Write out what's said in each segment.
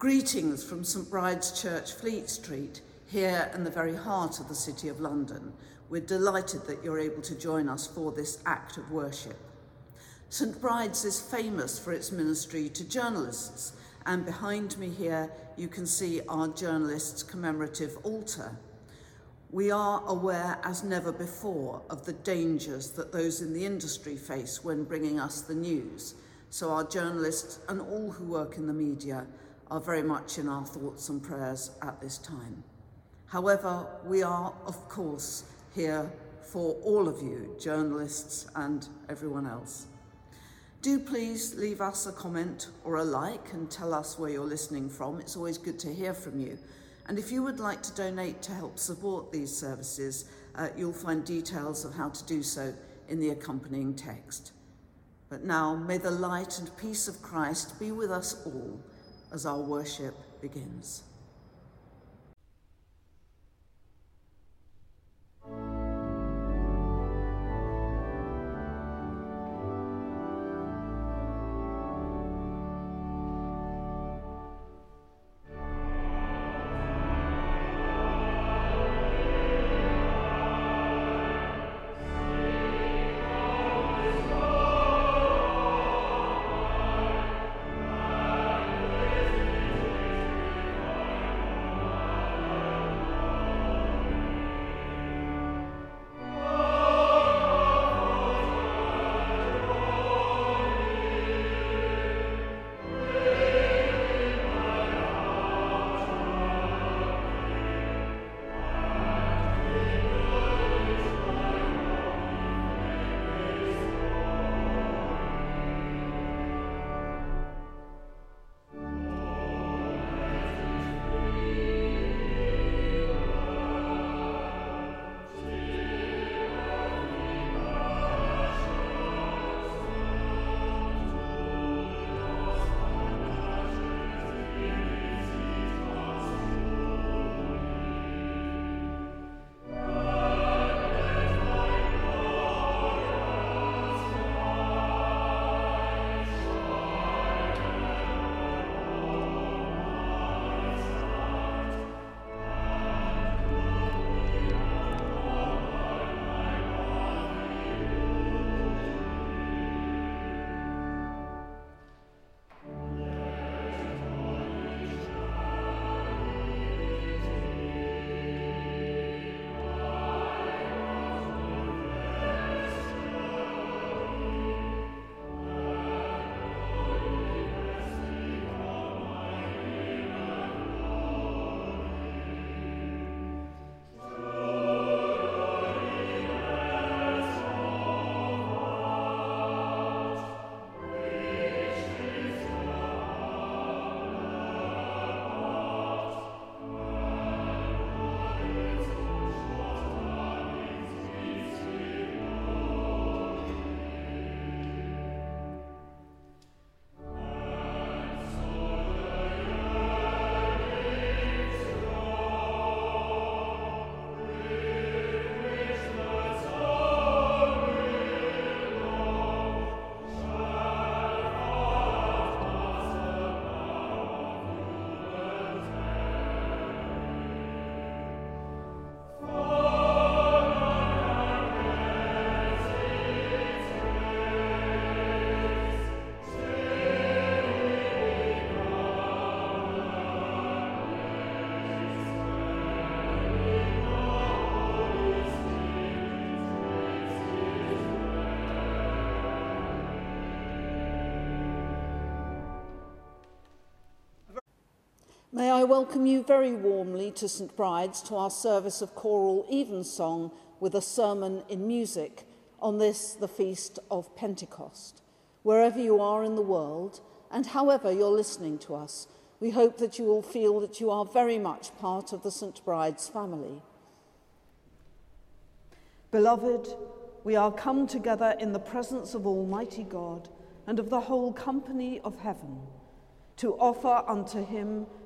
Greetings from St Bride's Church, Fleet Street, here in the very heart of the City of London. We're delighted that you're able to join us for this act of worship. St Bride's is famous for its ministry to journalists, and behind me here you can see our journalists' commemorative altar. We are aware as never before of the dangers that those in the industry face when bringing us the news. So our journalists and all who work in the media are very much in our thoughts and prayers at this time. However, we are, of course, here for all of you, journalists and everyone else. Do please leave us a comment or a like and tell us where you're listening from. It's always good to hear from you. And if you would like to donate to help support these services, uh, you'll find details of how to do so in the accompanying text. But now, may the light and peace of Christ be with us all as our worship begins. I welcome you very warmly to St Bride's to our service of choral evensong with a sermon in music on this, the feast of Pentecost. Wherever you are in the world and however you're listening to us, we hope that you will feel that you are very much part of the St Bride's family. Beloved, we are come together in the presence of Almighty God and of the whole company of heaven to offer unto him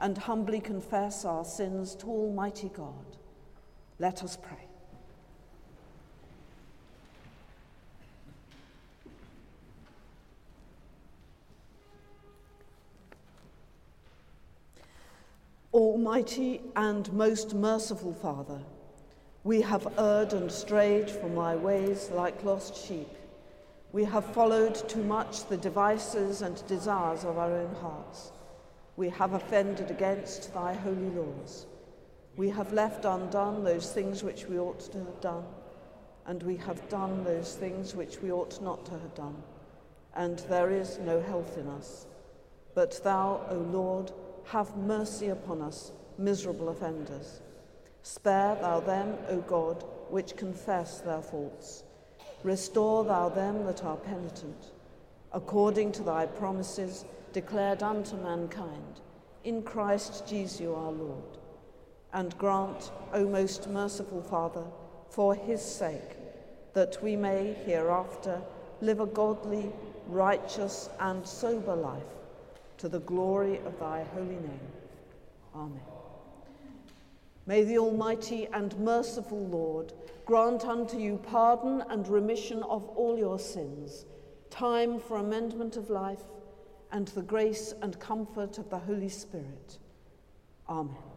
and humbly confess our sins to Almighty God. Let us pray. Almighty and most merciful Father, we have erred and strayed from thy ways like lost sheep. We have followed too much the devices and desires of our own hearts. We have offended against thy holy laws. We have left undone those things which we ought to have done, and we have done those things which we ought not to have done. And there is no health in us. But thou, O Lord, have mercy upon us, miserable offenders. Spare thou them, O God, which confess their faults. Restore thou them that are penitent, according to thy promises declared unto mankind, in Christ Jesus our Lord. And grant, O most merciful Father, for his sake, that we may hereafter live a godly, righteous, and sober life to the glory of thy holy name. Amen. May the Almighty and merciful Lord grant unto you pardon and remission of all your sins, time for amendment of life, and the grace and comfort of the Holy Spirit. Amen.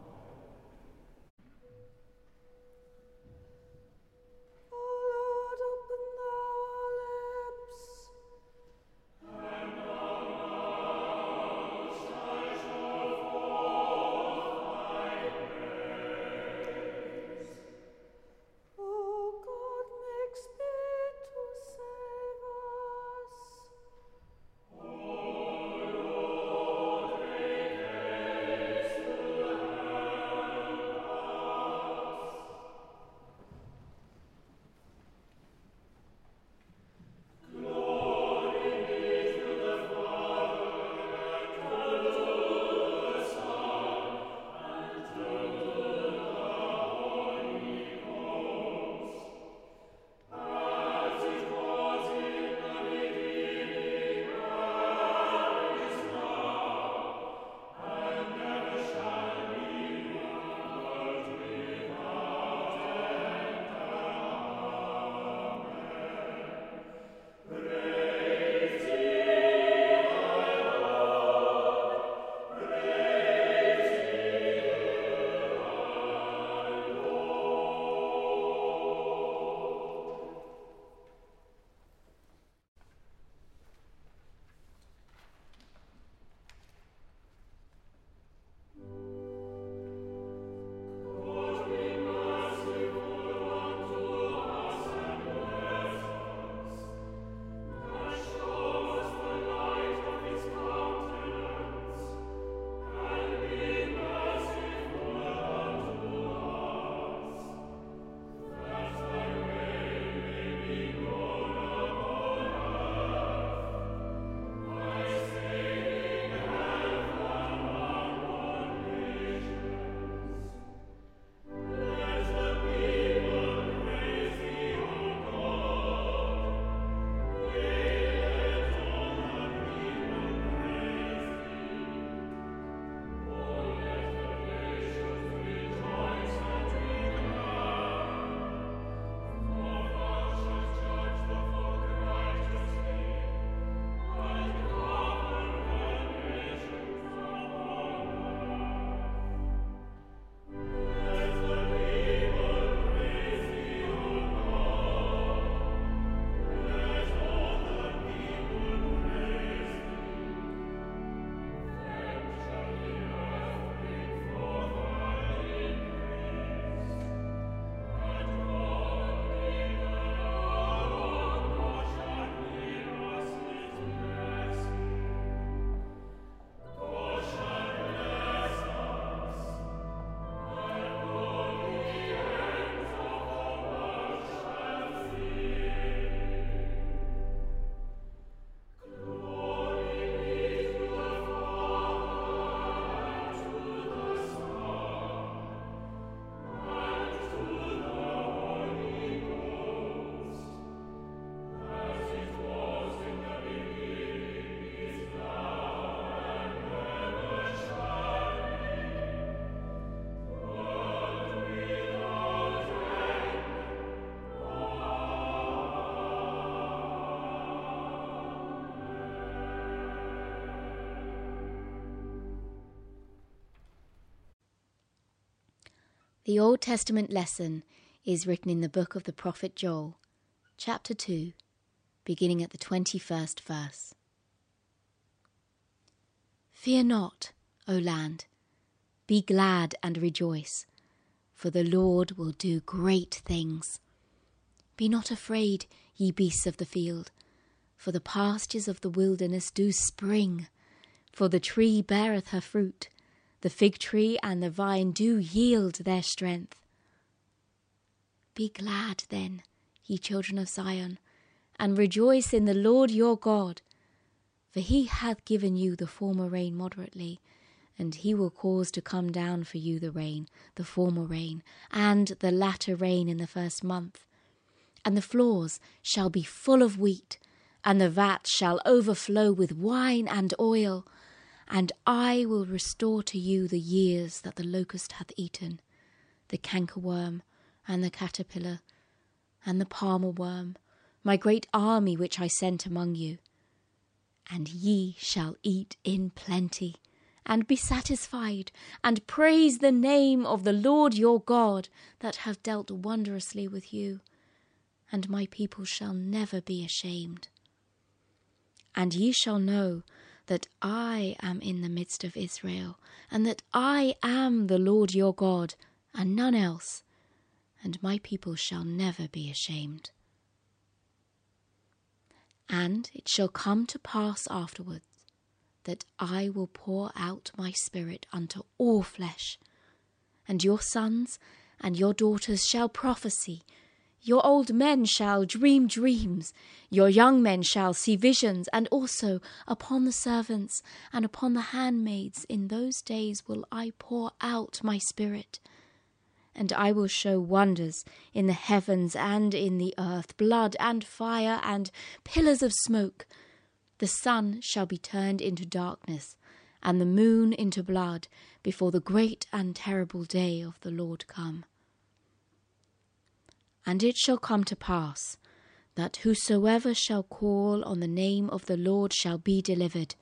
The Old Testament lesson is written in the book of the prophet Joel, chapter 2, beginning at the 21st verse. Fear not, O land, be glad and rejoice, for the Lord will do great things. Be not afraid, ye beasts of the field, for the pastures of the wilderness do spring, for the tree beareth her fruit the fig tree and the vine do yield their strength. Be glad then, ye children of Zion, and rejoice in the Lord your God, for he hath given you the former rain moderately, and he will cause to come down for you the rain, the former rain, and the latter rain in the first month. And the floors shall be full of wheat, and the vats shall overflow with wine and oil and I will restore to you the years that the locust hath eaten, the cankerworm, and the caterpillar, and the palmer worm, my great army which I sent among you. And ye shall eat in plenty, and be satisfied, and praise the name of the Lord your God, that hath dealt wondrously with you, and my people shall never be ashamed. And ye shall know that I am in the midst of Israel, and that I am the Lord your God, and none else, and my people shall never be ashamed. And it shall come to pass afterwards that I will pour out my Spirit unto all flesh, and your sons and your daughters shall prophesy your old men shall dream dreams, your young men shall see visions, and also upon the servants and upon the handmaids in those days will I pour out my spirit. And I will show wonders in the heavens and in the earth, blood and fire and pillars of smoke. The sun shall be turned into darkness, and the moon into blood, before the great and terrible day of the Lord come. And it shall come to pass that whosoever shall call on the name of the Lord shall be delivered.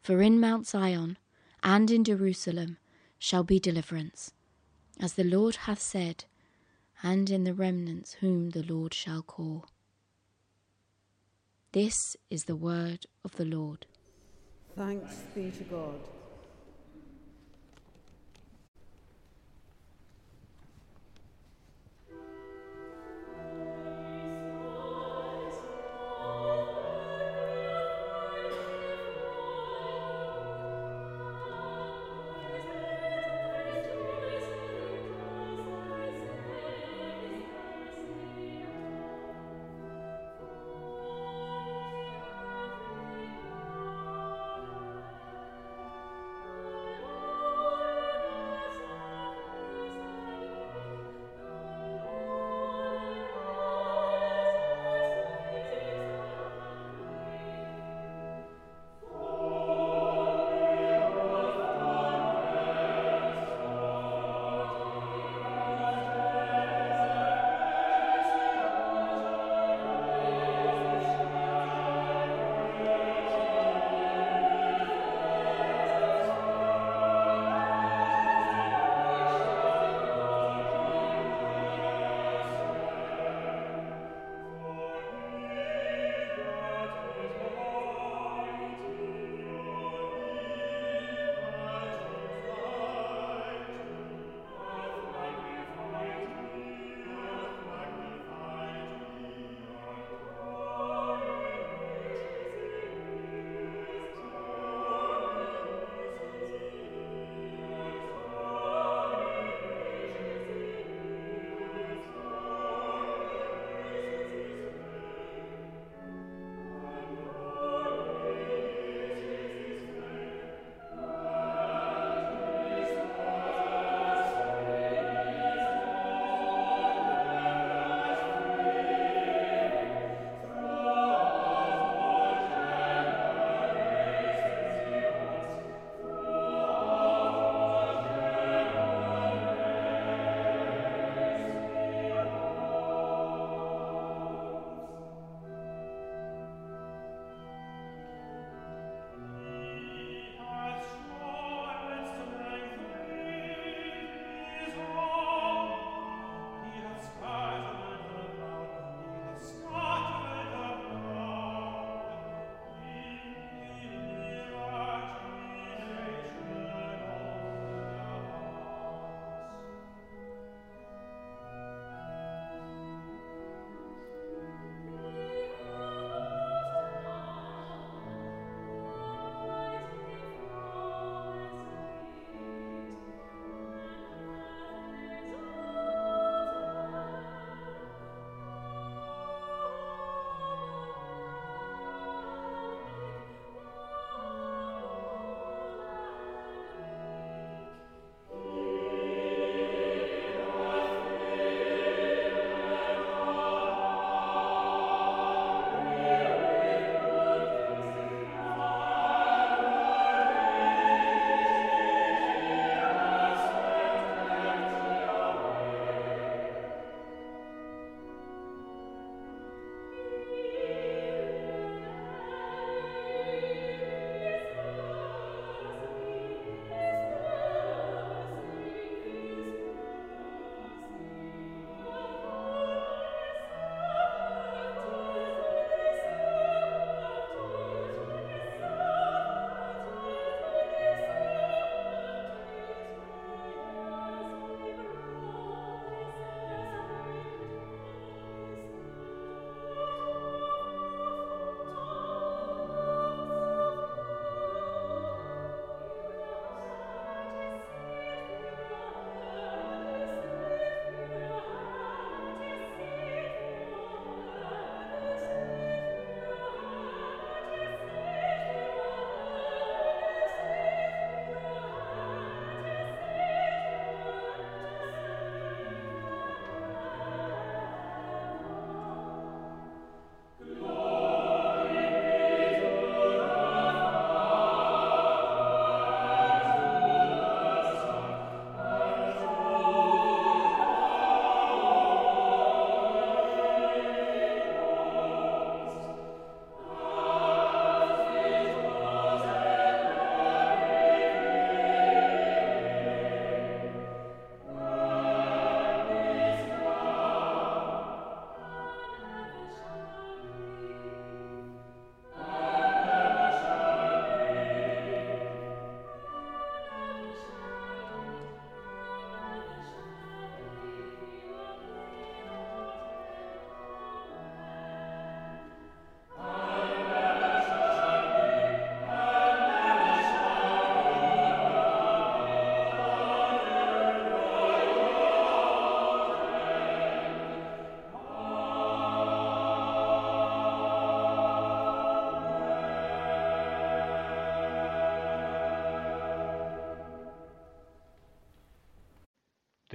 For in Mount Zion and in Jerusalem shall be deliverance, as the Lord hath said, and in the remnants whom the Lord shall call. This is the word of the Lord. Thanks be to God.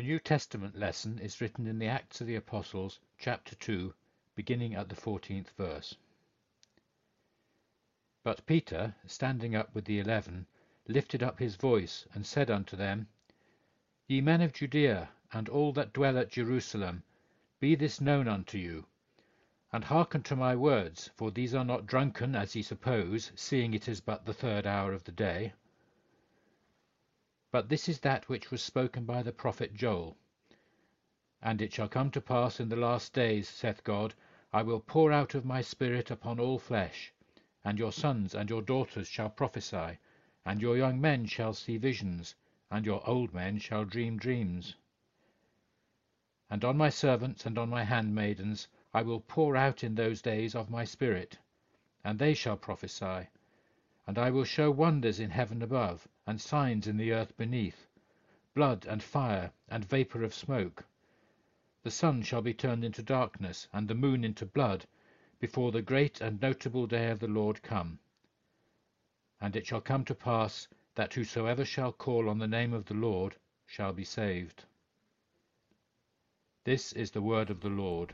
New Testament lesson is written in the Acts of the Apostles, chapter 2, beginning at the 14th verse. But Peter, standing up with the eleven, lifted up his voice, and said unto them, Ye men of Judea, and all that dwell at Jerusalem, be this known unto you, and hearken to my words, for these are not drunken, as ye suppose, seeing it is but the third hour of the day. But this is that which was spoken by the prophet Joel. And it shall come to pass in the last days, saith God, I will pour out of my Spirit upon all flesh, and your sons and your daughters shall prophesy, and your young men shall see visions, and your old men shall dream dreams. And on my servants and on my handmaidens I will pour out in those days of my Spirit, and they shall prophesy. And I will show wonders in heaven above, and signs in the earth beneath, blood and fire and vapour of smoke. The sun shall be turned into darkness, and the moon into blood, before the great and notable day of the Lord come. And it shall come to pass that whosoever shall call on the name of the Lord shall be saved. This is the word of the Lord.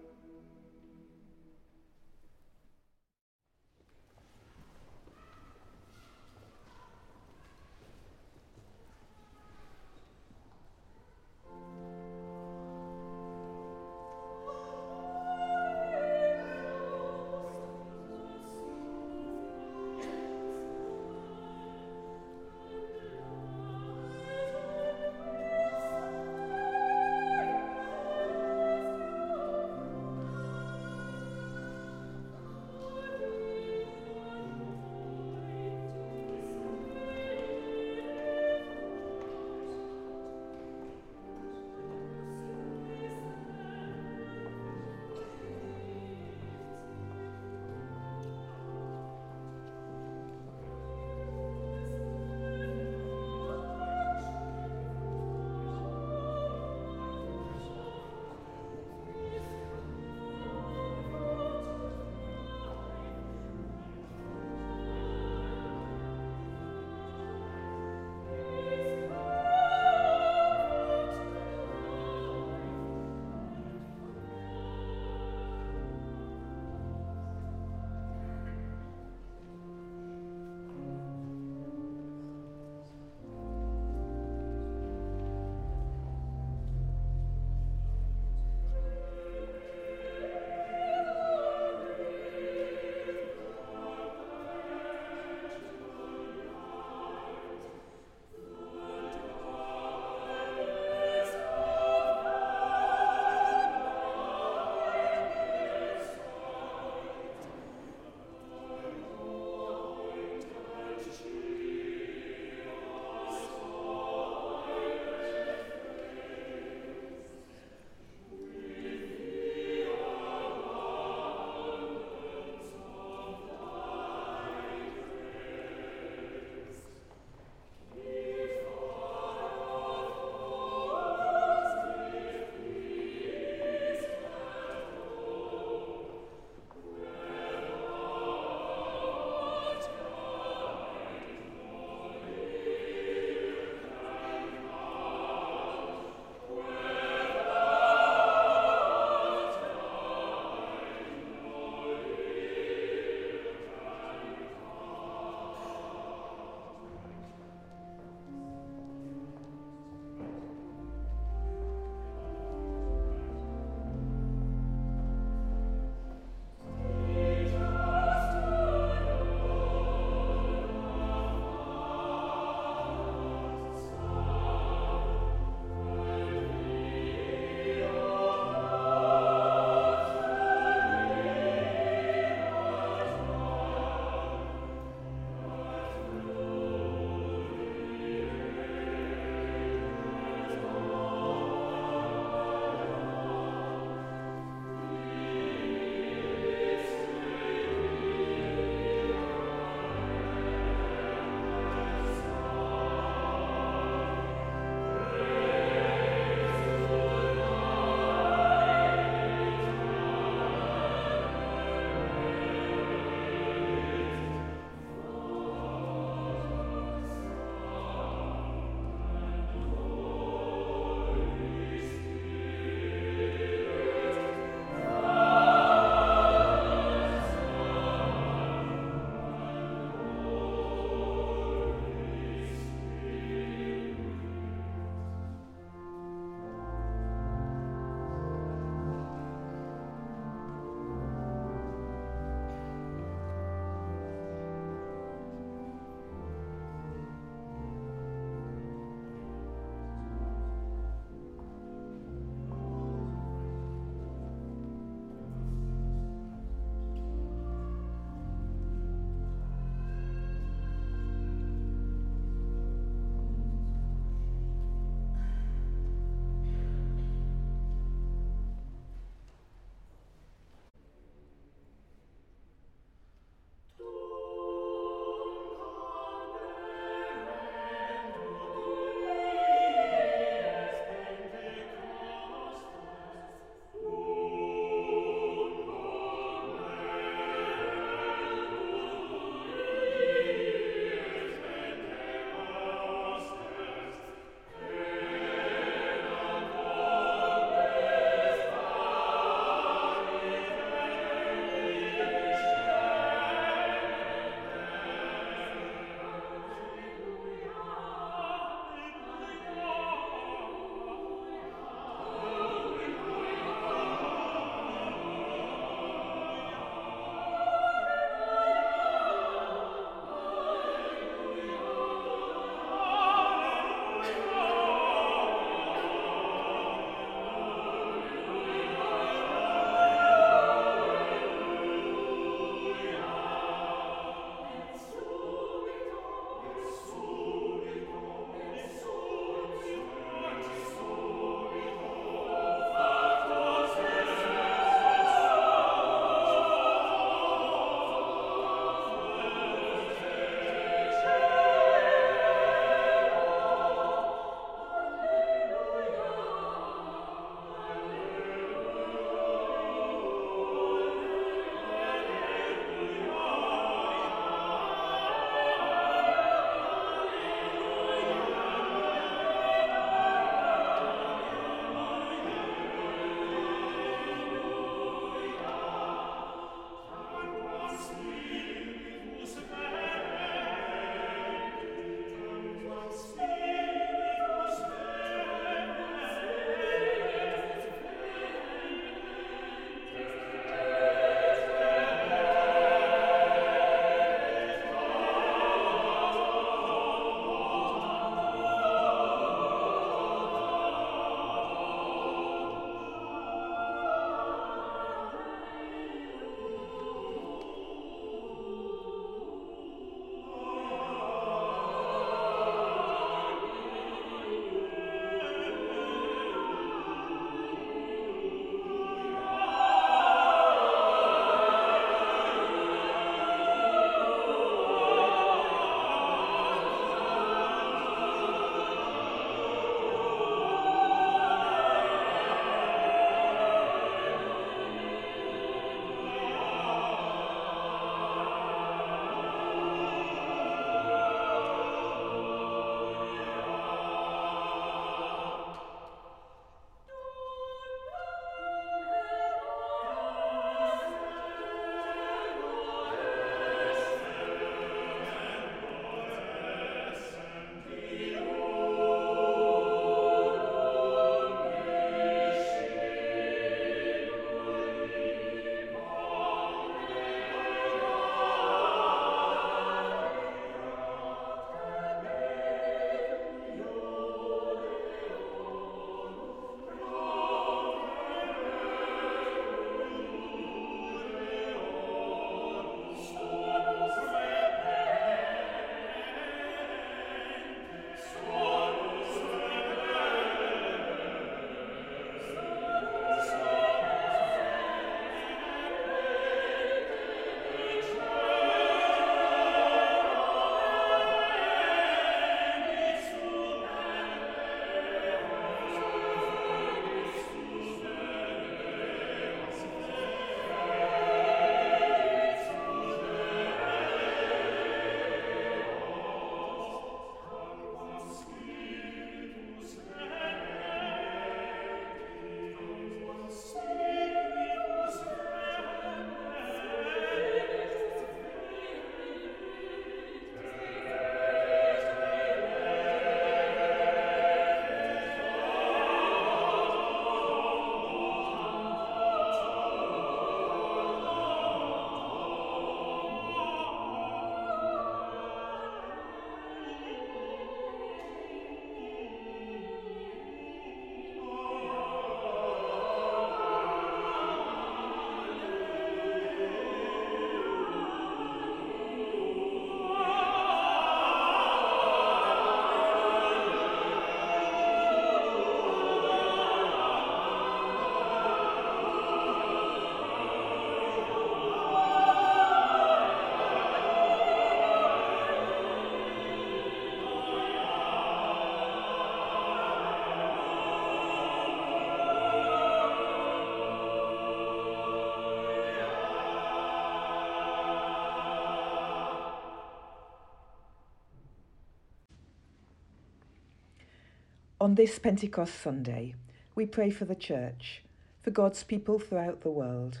On this Pentecost Sunday, we pray for the Church, for God's people throughout the world.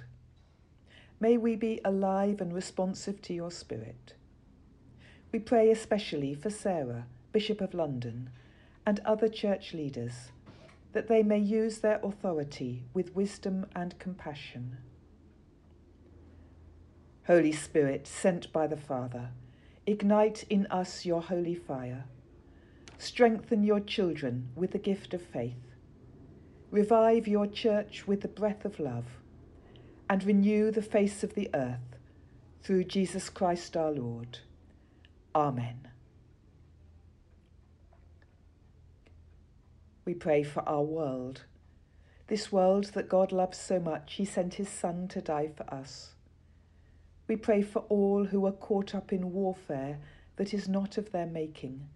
May we be alive and responsive to your Spirit. We pray especially for Sarah, Bishop of London, and other church leaders, that they may use their authority with wisdom and compassion. Holy Spirit, sent by the Father, ignite in us your holy fire Strengthen your children with the gift of faith. Revive your church with the breath of love, and renew the face of the earth through Jesus Christ our Lord. Amen. We pray for our world, this world that God loves so much, He sent His Son to die for us. We pray for all who are caught up in warfare that is not of their making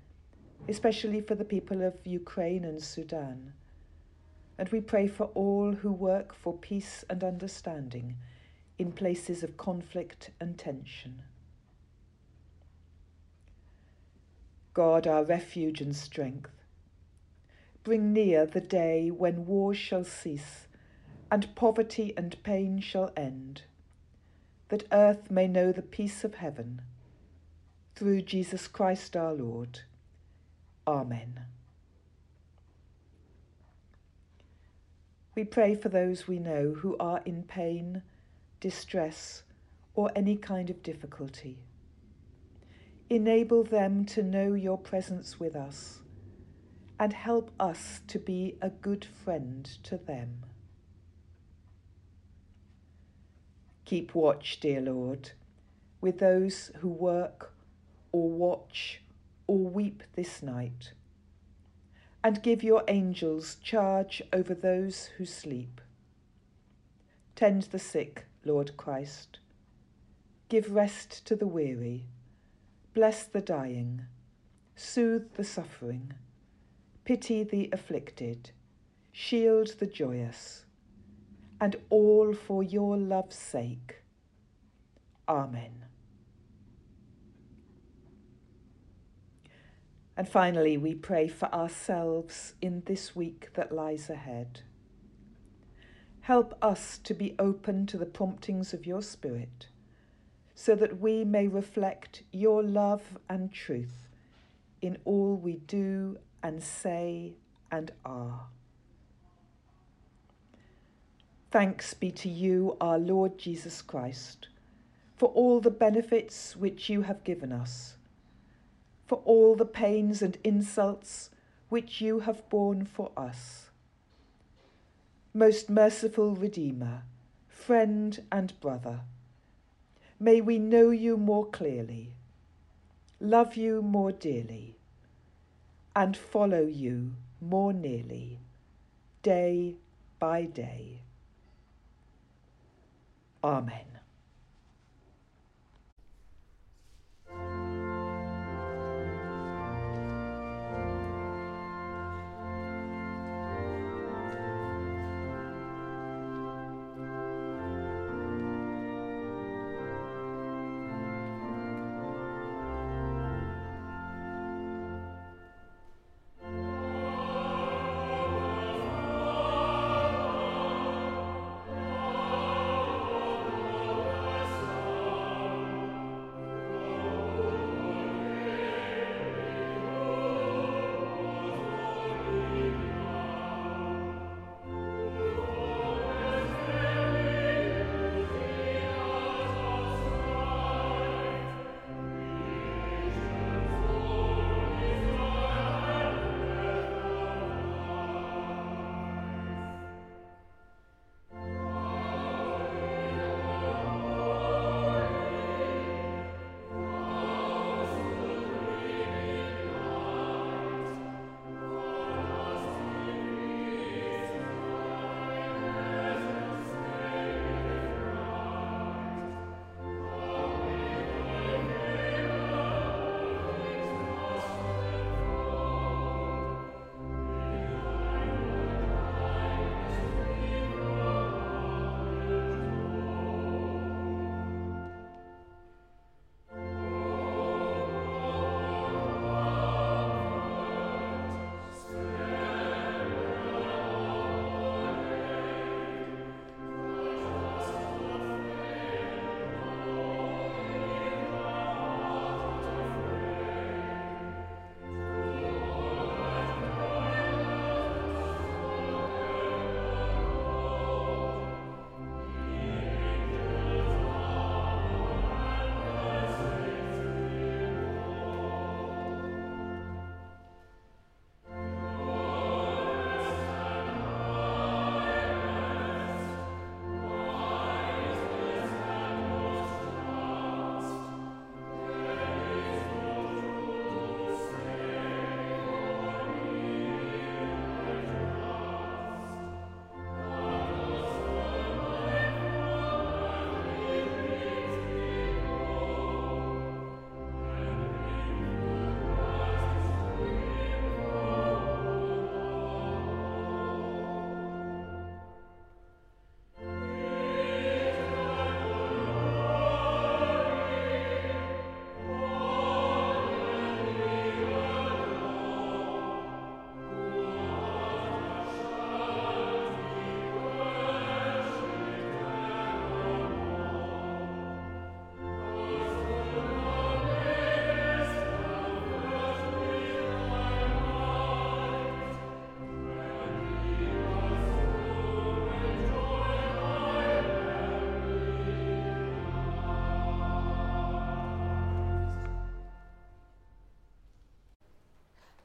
especially for the people of Ukraine and Sudan. And we pray for all who work for peace and understanding in places of conflict and tension. God, our refuge and strength, bring near the day when war shall cease and poverty and pain shall end, that earth may know the peace of heaven. Through Jesus Christ our Lord. Amen. We pray for those we know who are in pain, distress, or any kind of difficulty. Enable them to know your presence with us and help us to be a good friend to them. Keep watch, dear Lord, with those who work or watch or weep this night. And give your angels charge over those who sleep. Tend the sick, Lord Christ. Give rest to the weary. Bless the dying. Soothe the suffering. Pity the afflicted. Shield the joyous. And all for your love's sake. Amen. And finally, we pray for ourselves in this week that lies ahead. Help us to be open to the promptings of your Spirit, so that we may reflect your love and truth in all we do and say and are. Thanks be to you, our Lord Jesus Christ, for all the benefits which you have given us for all the pains and insults which you have borne for us. Most merciful Redeemer, friend and brother, may we know you more clearly, love you more dearly, and follow you more nearly, day by day. Amen.